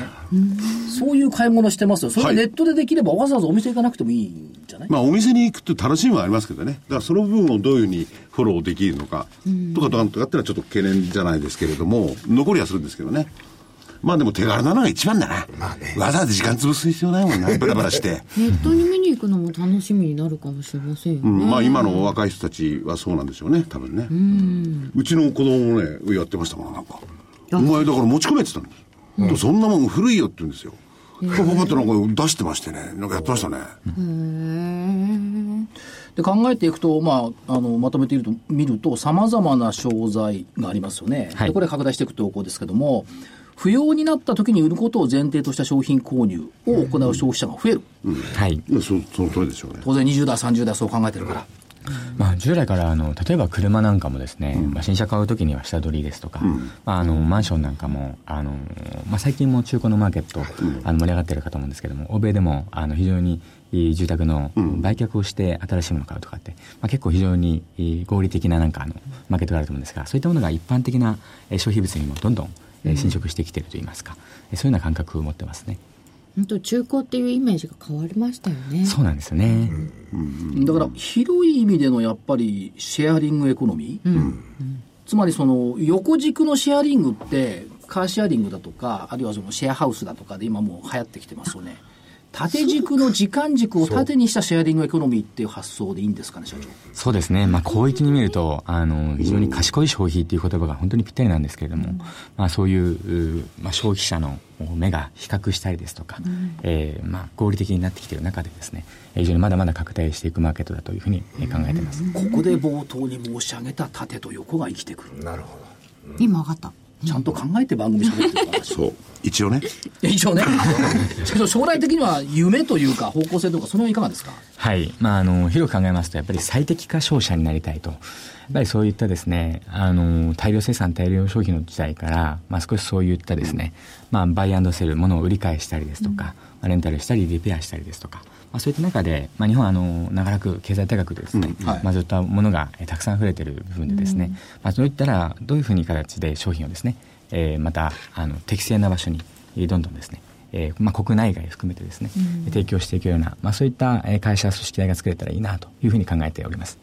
そういう買い物してますよ。それネットでできればわざわざお店行かなくてもいいんじゃない、まあお店に行くと楽しみはありますけどね。だからその部分をどういうふうにフォローできるのか、とかとかってのはちょっと懸念じゃないですけれども、残りはするんですけどね。まあでも手軽なのが一番だな。まあねわざわざ時間潰す必要ないもんな。バラバラして。ネットに見に行くのも楽しみになるかもしれませんよね、うん、まあ今の若い人たちはそうなんでしょうね、多分ね。うちの子供もね、やってましたもん、なんか。お前だから持ち込めって言ったの、そんなもん古いよって言うんですよ。パパパってなんか出してましてね、なんかやってましたね。で考えていくと、まあ、あのまとめていると見ると、さまざまな商材がありますよね、はいでこれ、拡大していく投稿ですけども、不要になった時に売ることを前提とした商品購入を行う消費者が増える、はい。いやそその通りでしょうね。当然20代、30代、そう考えてるから。まあ、従来からあの例えば車なんかもですね、まあ、新車買うときには下取りですとか、まあ、あのマンションなんかもあの、まあ、最近も中古のマーケット、あの盛り上がってるかと思うんですけども欧米でもあの非常にいい住宅の売却をして新しいものを買うとかって、まあ、結構非常に合理的ななんかあのマーケットがあると思うんですがそういったものが一般的なえー消費物にもどんどんえー侵食してきているといいますか、えーそういうような感覚を持ってますね。本当中古っていうイメージが変わりましたよね。そうなんですよね。だから広い意味でのやっぱりシェアリングエコノミー、つまりその横軸のシェアリングってカーシェアリングだとかあるいはそのシェアハウスだとかで今もう流行ってきてますよね。縦軸の時間軸を縦にしたシェアリングエコノミーっていう発想でいいんですかね社長。そうですね。まあ、広域に見ると、あの、非常に賢い消費っていう言葉が本当にぴったりなんですけれども、まあ、そういう、うまあ、消費者の目が比較したりですとか、えーまあ、合理的になってきている中でですね、非常にまだまだ拡大していくマーケットだというふうにえー考えています。ここで冒頭に申し上げた縦と横が生きてくる。なるほど。今上がった。ちゃんと考えて番組喋ってるからそう。一応ね。[laughs] 一応ね将来的には夢というか方向性とかそれはいかがですか？はい。まあ、あの、広く考えますと、やっぱり最適化商社になりたいと。やっぱりそういったですね、あの、大量生産、大量消費の時代から、まあ少しそういったですね、まあ、バイアンドセル、ものを売り買いしたりですとか、まあレンタルしたり、リペアしたりですとか、まあそういった中で、まあ日本はあの、長らく経済大学でですね、うんはい。まあそういったものがえーたくさん溢れている部分でですね、まあそういったら、どういうふうに形で商品をですね、えーまた、あの、適正な場所に、えーどんどんですね、えーまあ、国内外含めてですね、提供していくような、まあ、そういったえー会社組織体が作れたらいいなというふうに考えております。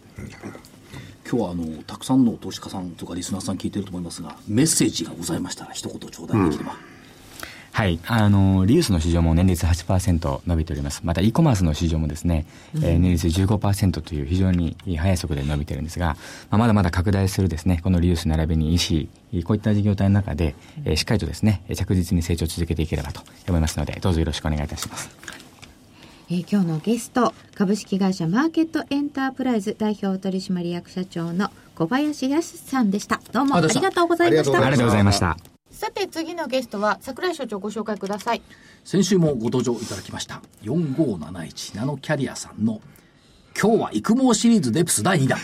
今日はあのたくさんの投資家さんとかリスナーさん聞いてると思いますがメッセージがございましたら一言頂戴できれば、はい。あの、リユースの市場も年率8%伸びております。また、e コマースの市場もですね、えー年率15%という非常に速い速度で伸びてるんですが、まあ、まだまだ拡大するですね、このリユース並びに EC、こういった事業体の中で、えーしっかりとですね、着実に成長を続けていければと思いますので、どうぞよろしくお願いいたします。えー今日のゲスト株式会社マーケットエンタープライズ代表取締役社長の小林康さんでしたどうもありがとうございましありがとうございまたありがとうございました。さて次のゲストは桜井所長ご紹介ください。先週もご登場いただきました。4571ナノキャリアさんの今日は育毛シリーズデプス第2弾。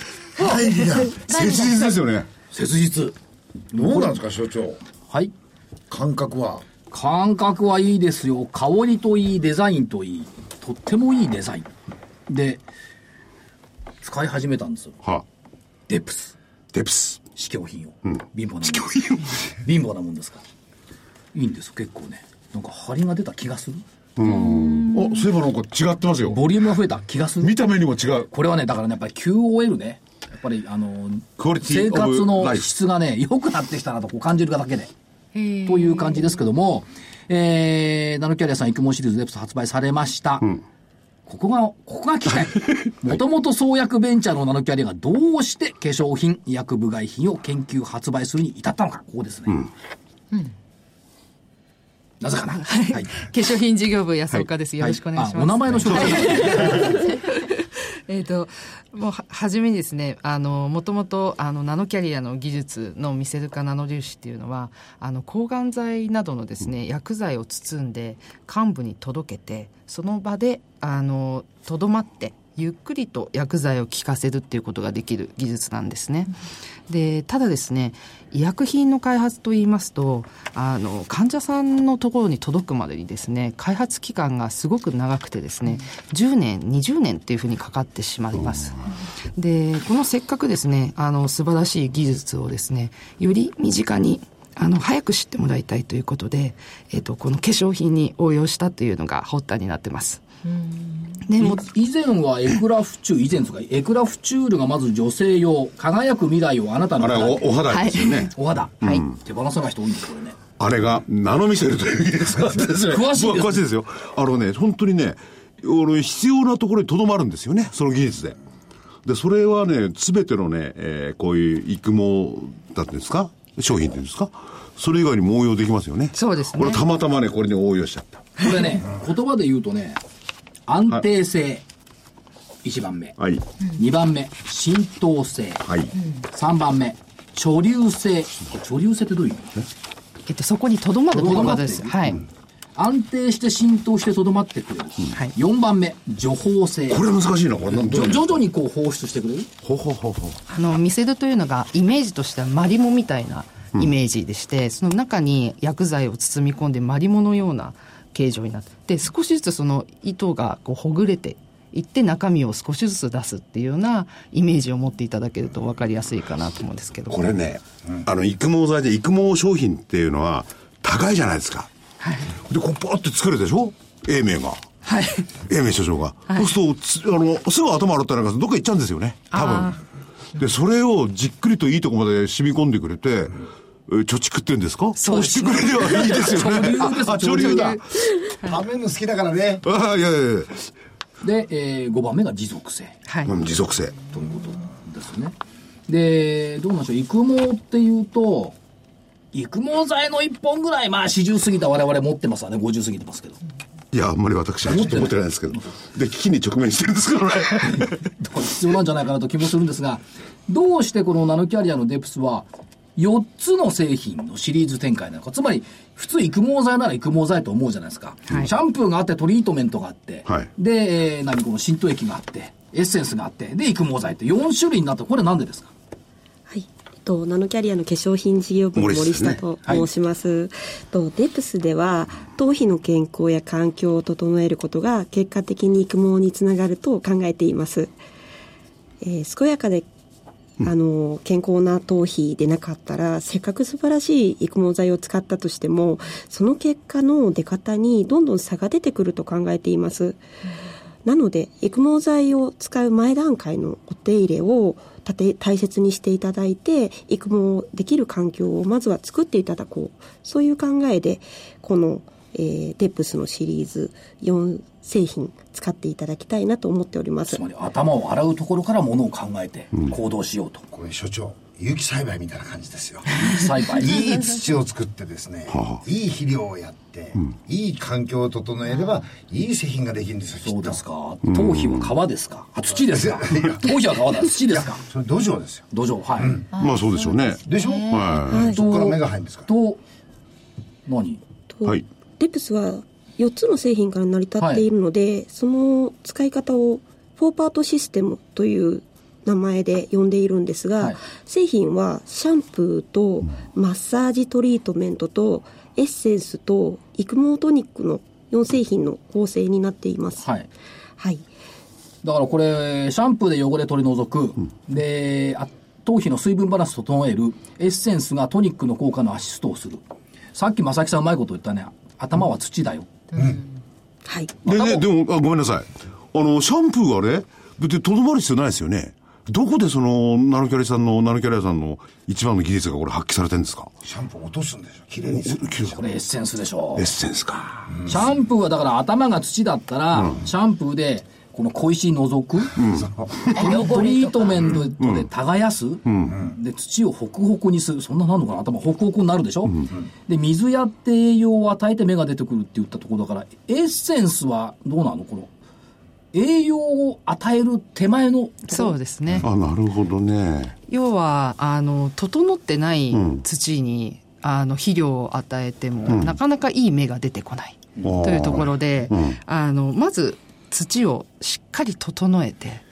切実ですよね。切実。どうなんですか所長。はい。感覚は。感覚はいいですよ。香りといいデザインといい。とってもいいデザイン。で使い始めたんですよ。は。あ、デプス。デプス。試供品を、貧乏なもんです。貧乏なもんですから。いいんです結構ね。なんか張りが出た気がする。あ、そういえばなんか違ってますよ。ボリュームが増えた気がする。見た目にも違う。これはねだからねやっぱり QOL ね。やっぱりあのクオリティ生活の質がね良くなってきたなとこう感じるだけで。という感じですけども、えー、ナノキャリアさん育毛シリーズデプス発売されました、ここが、ここが聞きたい。もともと創薬ベンチャーのナノキャリアがどうして化粧品、医薬部外品を研究発売するに至ったのか、ここですね。なぜかな？はい。化粧品事業部安岡です。よろしくお願いします。あお名前の紹介 [laughs] えっと、もうは、はじめにですね、あの、もともと、あの、ナノキャリアの技術のミセルカナノ粒子っていうのは、あの、抗がん剤などのですね、薬剤を包んで、幹部に届けて、その場で、あの、とどまって、ゆっくりと薬剤を効かせるっていうことができる技術なんですね。で、ただですね、医薬品の開発といいますと、あの、患者さんのところに届くまでにですね、開発期間がすごく長くてですね、10年、20年っていうふうにかかってしまいます。で、このせっかくですね、あの、素晴らしい技術をですね、より身近にあの、早く知ってもらいたいということで、えっ、と、この化粧品に応用したというのが発端になってます。でもい以前はエクラフチュール、以前ですか、エクラフチュールがまず女性用、輝く未来をあなたのあれはおお肌ですよね。お肌。はい手放さない人多いんです、これね。あれがナノミセルという技術があってですね。[laughs] 詳しいです詳しいですよ。あのね、本当にね、俺必要なところにとどまるんですよね、その技術で。で、それはね、すべてのね、えーこういう育毛だっていうんですか？商品っていうんですか？それ以外にも応用できますよね。そうですねこれたまたまね、これに応用しちゃった。これね、言葉で言うとね、安定性、1番目。はい。2番目、浸透性。はい。3番目、貯留性。貯留性ってどういう意味？えっと、そこにとどまるということです。とどまってはい。安定して浸透してとどまってくれる。はい4番目、除法性。これ難しいな、これ。徐々にこう放出してくれる？ほほほほ。あの、ミセルというのが、イメージとしてはマリモみたいなイメージでして、その中に薬剤を包み込んでマリモのような形状になって、で少しずつその糸がこうほぐれていって中身を少しずつ出すっていうようなイメージを持っていただけると分かりやすいかなと思うんですけど。これね、あの、育毛剤で育毛商品っていうのは高いじゃないですか。で、こう、ポーって作るでしょ？英明が。はい英明所長が。そうするとつ、あの、すぐ頭洗ったらなんかどっか行っちゃうんですよね。多分。で、それをじっくりといいとこまで染み込んでくれて、え貯蓄ってんですか？そうしてくれればいいですよね。あ、あ潮流だ。食べるの好きだからね。あいやいやいやで、え5番目が持続性はい、うん持続性。ということですね。で、どうなんでしょう、育毛っていうと、育毛剤の1本ぐらい、まあ40過ぎた我々持ってますわね、50過ぎてますけど。いや、あんまり私はちょっと思ってないですけど。で、危機に直面してるんですからね。[laughs] 必要なんじゃないかなと気もするんですが、どうしてこのナノキャリアのデプスは、4つの製品のシリーズ展開なのか。つまり、普通育毛剤なら育毛剤と思うじゃないですか。はいシャンプーがあって、トリートメントがあって、はいで、えー何この浸透液があって、エッセンスがあって、で、育毛剤って4種類になって、これなんでですか？はい。えっと、ナノキャリアの化粧品事業部の森森下と申します。とデプスでは、頭皮の健康や環境を整えることが結果的に育毛につながると考えています。えー健やかで、あの、健康な頭皮でなかったら、せっかく素晴らしい育毛剤を使ったとしても、その結果の出方にどんどん差が出てくると考えています。なので育毛剤を使う前段階のお手入れをたて大切にしていただいて育毛できる環境をまずは作っていただこうそういう考えでこの、えーデップスのシリーズ4製品使っていただきたいなと思っておりますつまり頭を洗うところからものを考えて行動しようと。これ所長、有機栽培みたいな感じですよ。栽培。いい土を作ってですねは、いい肥料をやって、いい環境を整えれば、いい製品ができるんですよ、そうですか。頭皮は川ですか？あ、土ですか？[laughs] 頭皮は川だ。土ですか？それ土壌ですよ。土壌、はい。まあそうでしょうね。でしょ？はそこから芽が入るんですか？ら。と、何？とはいデプスは4つの製品から成り立っているので、その使い方をフォーパートシステムという名前で呼んでいるんですが、はい製品はシャンプーとマッサージトリートメントとエッセンスと育毛トニックの4製品の構成になっています。はい。はい。だからこれ、シャンプーで汚れ取り除く、で、あ頭皮の水分バランス整える、エッセンスがトニックの効果のアシストをする。さっき正木さんうまいこと言ったね。頭は土だよ。はい。い。でね、でも、あごめんなさい。あの、シャンプーはね、別にとどまる必要ないですよね。どこでその、ナノキャリさんの、ナノキャリアさんの一番の技術がこれ発揮されてるんですか？シャンプー落とすんでしょ。綺麗にする。これエッセンスでしょエッ。センスか。シャンプーはだから頭が土だったら、シャンプーで、この小石除く、トリートメントで耕す、で土をホクホクにする。そんななんのかな？頭ホクホクになるでしょ、で水やって栄養を与えて芽が出てくるって言ったところだからエッセンスはどうなの？この栄養を与える手前のそうですね。あ、なるほどね。要はあの整ってない土に、あの肥料を与えても、なかなかいい芽が出てこない。というところで、うん。あのまず土をしっかり整えて。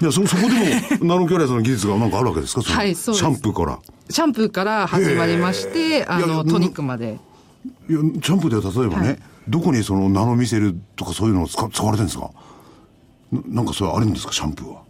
いや、そ、[laughs] そこでも、ナノキャリアさんの技術がなんかあるわけですか？はいそうシャンプーから。シャンプーから始まりましてあのトニックまで。いや、シャンプーでは例えばね、はい。どこにそのナノミセルとかそういうのを使使われてるんですか？ななんかそれあるんですか、シャンプーは。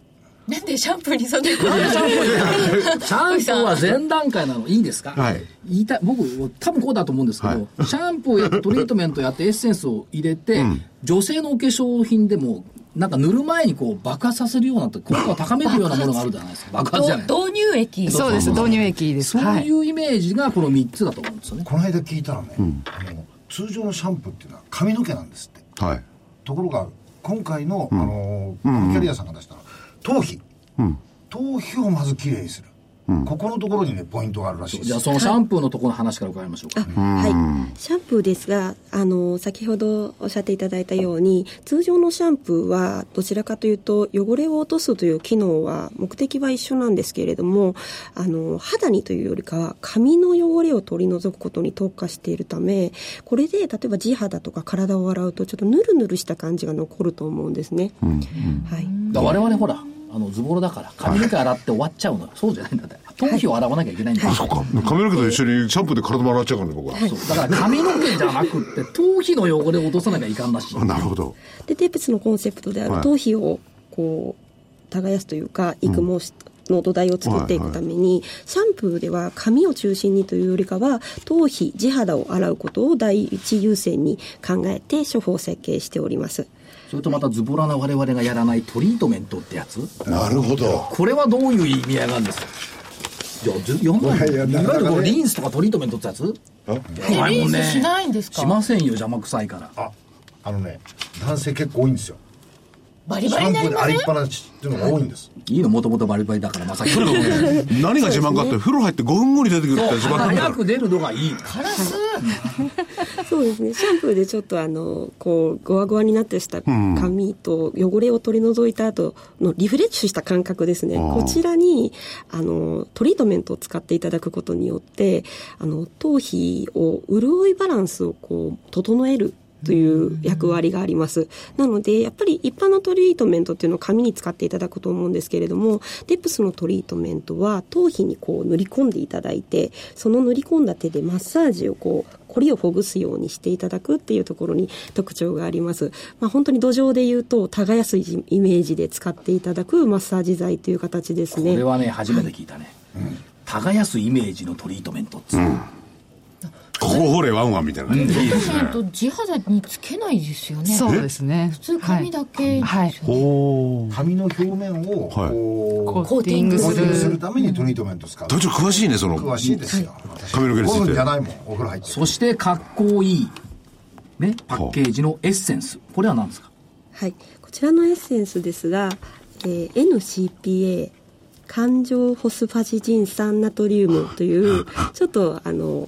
なんでシャンプーにそんなこと [laughs] シャンプーは前段階なのいいですか、はい。言いたい僕多分こうだと思うんですけど、シャンプーやってトリートメントやってエッセンスを入れて、女性のお化粧品でもなんか塗る前にこう爆発させるような効果を高めるようなものがあるじゃないですか。爆発じゃない。導入液。そうです導入液です。そうはいいうイメージがこの3つだと思うんですよね、この間聞いたらね、あの通常のシャンプーっていうのは髪の毛なんですって。はい。ところが今回の、あのキャリアさんが出したのは頭皮、頭皮をまずきれいにする、ここのところにねポイントがあるらしいです。じゃあそのシャンプーのところの話から伺いましょうか、あはい、シャンプーですがあの先ほどおっしゃっていただいたように通常のシャンプーはどちらかというと汚れを落とすという機能は目的は一緒なんですけれどもあの肌にというよりかは髪の汚れを取り除くことに特化しているためこれで例えば地肌とか体を洗うとちょっとヌルヌルした感じが残ると思うんですね。はい。だから我々ほらあのズボラだから髪の毛洗って終わっちゃうのよ。そうじゃないんだって。頭皮を洗わなきゃいけないんだよ、そっか。髪の毛と一緒にシャンプーで体も洗っちゃうからね、僕は。そう。だから髪の毛じゃなくって頭皮の汚れを落とさなきゃいかんらしなるほど。でテープスのコンセプトであるはい。頭皮をこう耕すというか育毛し、の土台を作っていくために、シャンプーでは髪を中心にというよりかは頭皮地肌を洗うことを第一優先に考えて処方設計しておりますそれとまたズボラな我々がやらないトリートメントってやつ？なるほど。これはどういう意味合いがあるんです？かいやずやんないいやいやいわゆるこなかなかねのリンスとかトリートメントってやつ？ああれもねしないんですか？しませんよ邪魔くさいか？らああのね男性結構多いんですよ。バリバリになりません？洗いっぱなしっていうのが多いんです。いいの？もともとバリバリだからまさき [laughs] 何が自慢かって、風呂入って5分後に出てくるって自慢。だ早く出るのがいい。カラス [laughs] そうですね。シャンプーでちょっとあのこうゴワゴワになってした髪と汚れを取り除いた後のリフレッシュした感覚ですね。こちらにあのトリートメントを使っていただくことによってあの頭皮を潤いバランスをこう整えるという役割があります。なので、やっぱり一般のトリートメントっていうのを髪に使っていただくと思うんですけれども、デップスのトリートメントは頭皮にこう塗り込んでいただいて、その塗り込んだ手でマッサージをこう、凝りをほぐすようにしていただくっていうところに特徴があります。まあ本当に土壌で言うと、耕すイメージで使っていただくマッサージ剤という形ですね。これはね初めて聞いたね、耕すイメージのトリートメントっつうのここ掘れワンワンみたいな感じ。でいいですね。と地肌につけないですよね。そうですね。普通髪だけはい、はい。おー。髪の表面をはいこうコーティングすコーティングするるためにトリートメント使う。隊長詳しいね、その。詳しいですよ。私髪の毛について。5分じゃないもんお風呂入ってそしてかっこいいねパッケージのエッセンス。これは何ですか？はい、こちらのエッセンスですが、えー NCPA 環状ホスファジジン酸ナトリウムという [laughs] ちょっとあの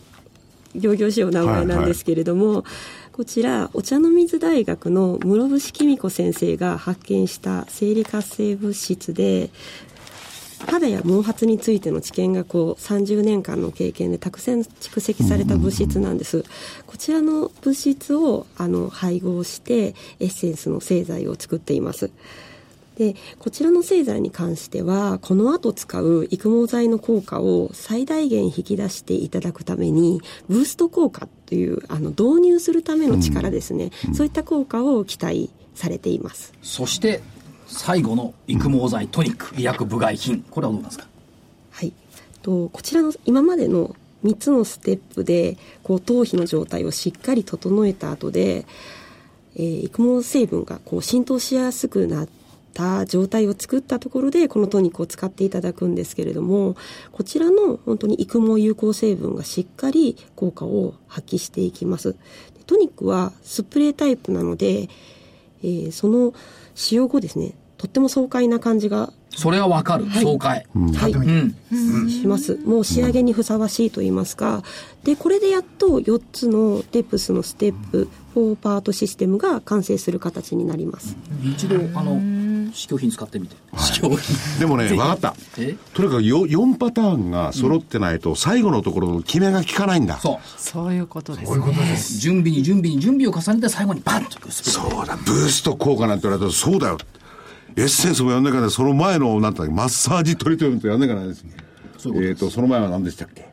行々しいお名前なんですけれども、こちらお茶の水大学の室伏公子先生が発見した生理活性物質で肌や毛髪についての知見がこう30年間の経験でたくさん蓄積された物質なんです。こちらの物質をあの配合してエッセンスの製剤を作っています。でこちらの製剤に関してはこの後使う育毛剤の効果を最大限引き出していただくためにブースト効果というあの導入するための力ですね、そういった効果を期待されています。そして最後の育毛剤トニック医薬部外品。これはどうなんですか？はい、とこちらの今までの3つのステップでこう頭皮の状態をしっかり整えた後で、えー育毛成分がこう浸透しやすくなった状態を作ったところでこのトニックを使っていただくんですけれどもこちらの本当に育毛有効成分がしっかり効果を発揮していきます。でトニックはスプレータイプなので、えーその使用後ですねとっても爽快な感じがそれはわかる、爽快、はい、うんします。もう仕上げにふさわしいと言いますか。で、これでやっと4つのデプスのステップ、4パートシステムが完成する形になります。一度あの試供品使ってみて。試供品でもね、分かった。え？とにかくよ4パターンが揃ってないと、最後のところの決めが効かないんだ。そう。そういうことですね。準備に準備に準備を重ねて最後にバンとそうだ、ブースト効果なんて言われたら、そうだよ。エッセンスもやんなきゃね、その前の、なんだっけ、マッサージトリートメントやんなきゃないです。えっ、と、その前は何でしたっけ？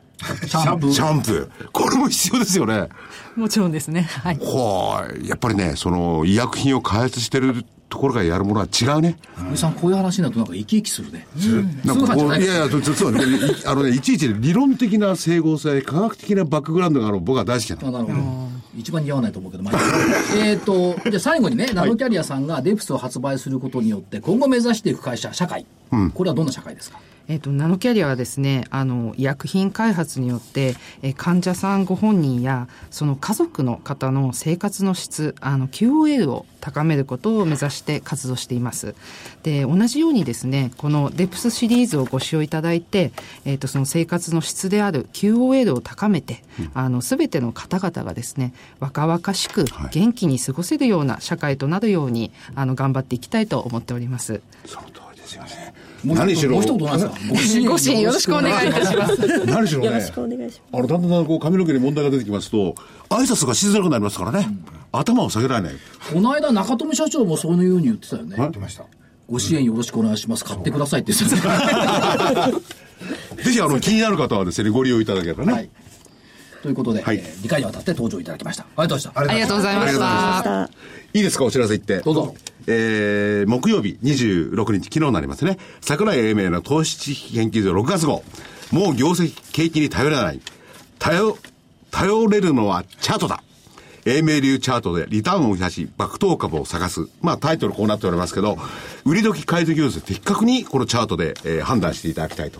シャンプー。シャンプー。これも必要ですよね。もちろんですね。はい。はい。やっぱりね、その、医薬品を開発してるところがやるものは違うね。森さんこういう話になるとなんか生き生きするね、なんかこう、いいやいや、実はね、い [laughs] あのね、いちいち理論的な整合性、科学的なバックグラウンドがある僕は大好きなの。あなるほど。一番似合わないと思うけど、まあ、えっとじゃあ最後にねナノキャリアさんがデプスを発売することによって今後目指していく会社社会、これはどんな社会ですか？えっとナノキャリアはですねあの医薬品開発によって、えー患者さんご本人やその家族の方の生活の質あの QOL を高めることを目指して活動しています。で同じようにですねこのデプスシリーズをご使用いただいて、えっとその生活の質である QOL を高めて、あの全ての方々がですね若々しく元気に過ごせるような社会となるようにあの頑張っていきたいと思っております。その通りですよね。もう何しろもう一言ないですか？ご支援よろしくお願いいたします。何しろねよろし、くお願いしまあの、だんだんこう髪の毛に問題が出てきますと、挨拶がしづらくなりますからね。頭を下げられない。この間中富社長もそういうように言ってたよね。はい。出ました。ご支援よろしくお願いします。買ってくださいって言ってた。[laughs] ぜひ、あの、気になる方はですね、ご利用いただければね。はい。ということで、はい。えー2回にわたって登場いただきました。ありがとうございました。ありがとうございました。す。いいですか、お知らせ言って。どうぞえー、木曜日26日、昨日になりますね。桜井英明の投資知識研究所6月号。もう業績、景気に頼らない。頼、頼れるのはチャートだ。英明流チャートでリターンを増やし、爆投株を探す。まあタイトルこうなっておりますけど、売り時、買い時をですね的確にこのチャートで、えー判断していただきたいと。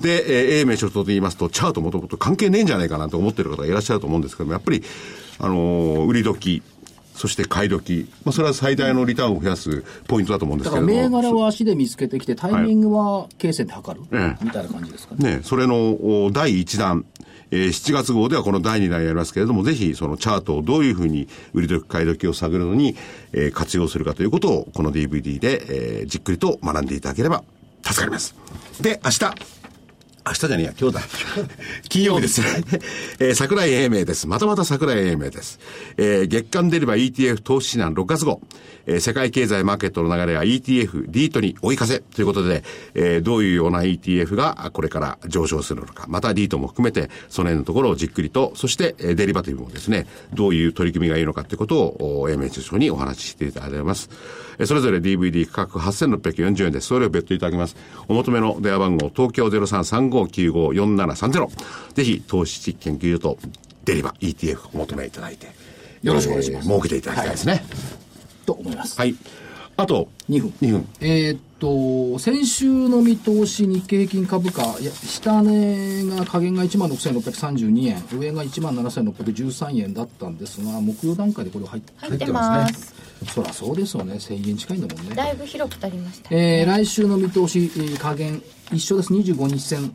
で、えー英明所長と言いますと、チャートもともと関係ねえんじゃないかなと思ってる方がいらっしゃると思うんですけども、やっぱり、あのー売り時、そして買い時、まあそれは最大のリターンを増やすポイントだと思うんですけれども。銘柄は足で見つけてきて、タイミングは経線で測る、ええみたいな感じですかね。ね、それのお第1弾、えー7月号ではこの第2弾やりますけれども、ぜひそのチャートをどういうふうに売り時、買い時を探るのに、えー活用するかということを、この DVD で、えーじっくりと学んでいただければ助かります。で、明日。明日じゃねえや、今日だ。金曜日です。[laughs] えー桜井英明です。またまた桜井英明です。えー月間出れば ETF 投資指南6月号。えー世界経済マーケットの流れは ETF、リートに追い風ということで、えーどういうような ETF がこれから上昇するのか、またリートも含めて、その辺のところをじっくりと、そして、えーデリバティブもですね、どういう取り組みがいいのかということを、英明首相にお話ししていただいております。えーそれぞれ DVD 価格8640円です。それを別途いただきます。お求めの電話番号、東京0335954730。ぜひ、投資知識研究所とデリバ ETF お求めいただいて、よろしくお願いしますえー設けていただきたいですね。と思います。はい。あと、2分。2分。えーっと、先週の見通し、日経平均株価、いや下値が下限が1万6632円、上が1万7613円だったんですが、木曜段階でこれ入って入ってますね。そりゃそうですよね、1000円近いんだもんね。だいぶ広く足りました、えー来週の見通し、えー下限、一緒です、25日線。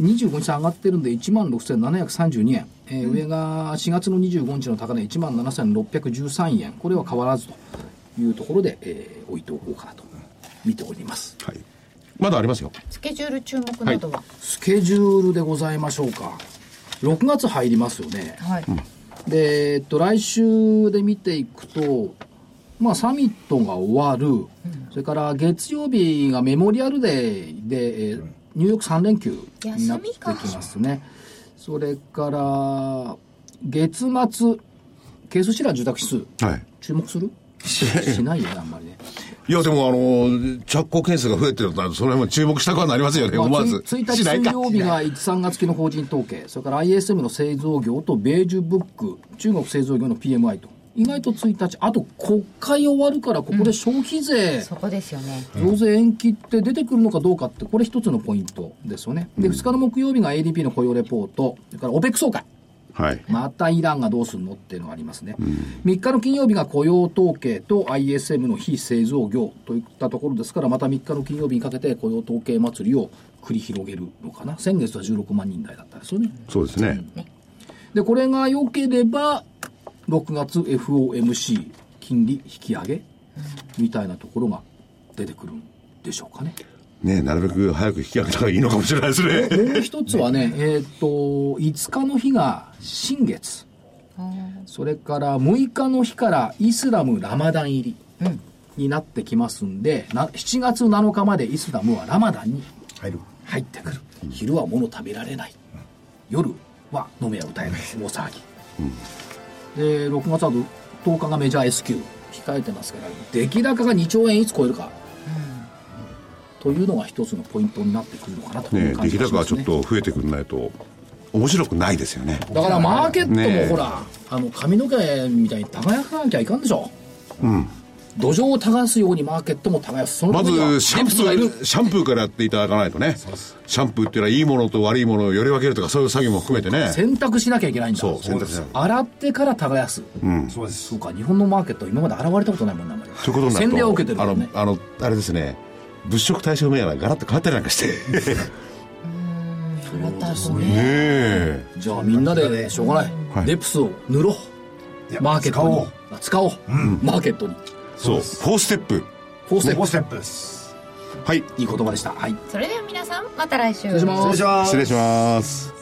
25日線上がってるんで、1万6732円。えー上が4月の25日の高値、1万7613円。これは変わらずというところで、えー置いておこうかなと見ております。はい。まだありますよ。スケジュール注目などは？スケジュールでございましょうか。6月入りますよね。はい、で、えっと、来週で見ていくと、まあ、サミットが終わる、それから月曜日がメモリアルデーで、えーニューヨーク3連休になってきますね。それから、月末、ケースシラー住宅指数、はい。注目する？しないよね、あんまりね。いや、でもあの、着工件数が増えてるとなると、その辺も注目したくはなりますよね、まあ思わず。1日水曜日が1、3月期の法人統計、それから ISM の製造業とベージュブック、中国製造業の PMI と。意外と1日、あと国会終わるから、ここで消費税、そこですよね増税延期って出てくるのかどうかって、これ一つのポイントですよね。で、2日の木曜日が ADP の雇用レポート、それから OPEC 総会。はい。またイランがどうするのっていうのがありますね。3日の金曜日が雇用統計と ISM の非製造業といったところですから、また3日の金曜日にかけて雇用統計祭りを繰り広げるのかな。先月は16万人台だったですよね。そうですね。で、これが良ければ、6月 FOMC 金利引き上げ？みたいなところが出てくるんでしょうかね。ねなるべく早く引き上げた方がいいのかもしれないですね。もう一つはね、[laughs] えっ、と、5日の日が新月。それから6日の日からイスラムラマダン入りになってきますんで、な7月7日までイスラムはラマダンに入る入ってくる。昼は物食べられない。夜は飲めや歌えない。大騒ぎ。で、6月は10日がメジャー S q 控えてますから、出来高が2兆円いつ超えるか。というのが一つのポイントになってくるのかなといねう感出来高がじがしますね。ちょっと増えてくんないと、面白くないですよね。だからマーケットもほら、あの髪の毛みたいに耕かなきゃいかんでしょ。土壌を耕すようにマーケットも耕す。まず、シャンプ。ー、シャンプーからやっていただかないとね。シャンプーっていうのは、いいものと悪いものをより分けるとか、そういう作業も含めてね。選択しなきゃいけないんだ。そう、選択肢洗ってから耕す。そうですそうか、日本のマーケットは今まで現れたことないもんな、あんまり。そういうことになると、洗礼を受けてるね、。あのあの、あれですね、物色対象銘柄がガラッと変わったりなんかして。ね私ねえ。じゃあみんなでしょうがない。はいデプスを塗ろう。マーケットに。使おうあ使おう。マーケットに。そう、フォーステップ。フォーステップ。フォーステップですはい、いい言葉でした。はい。それでは皆さんまた来週失礼します失礼します失礼します。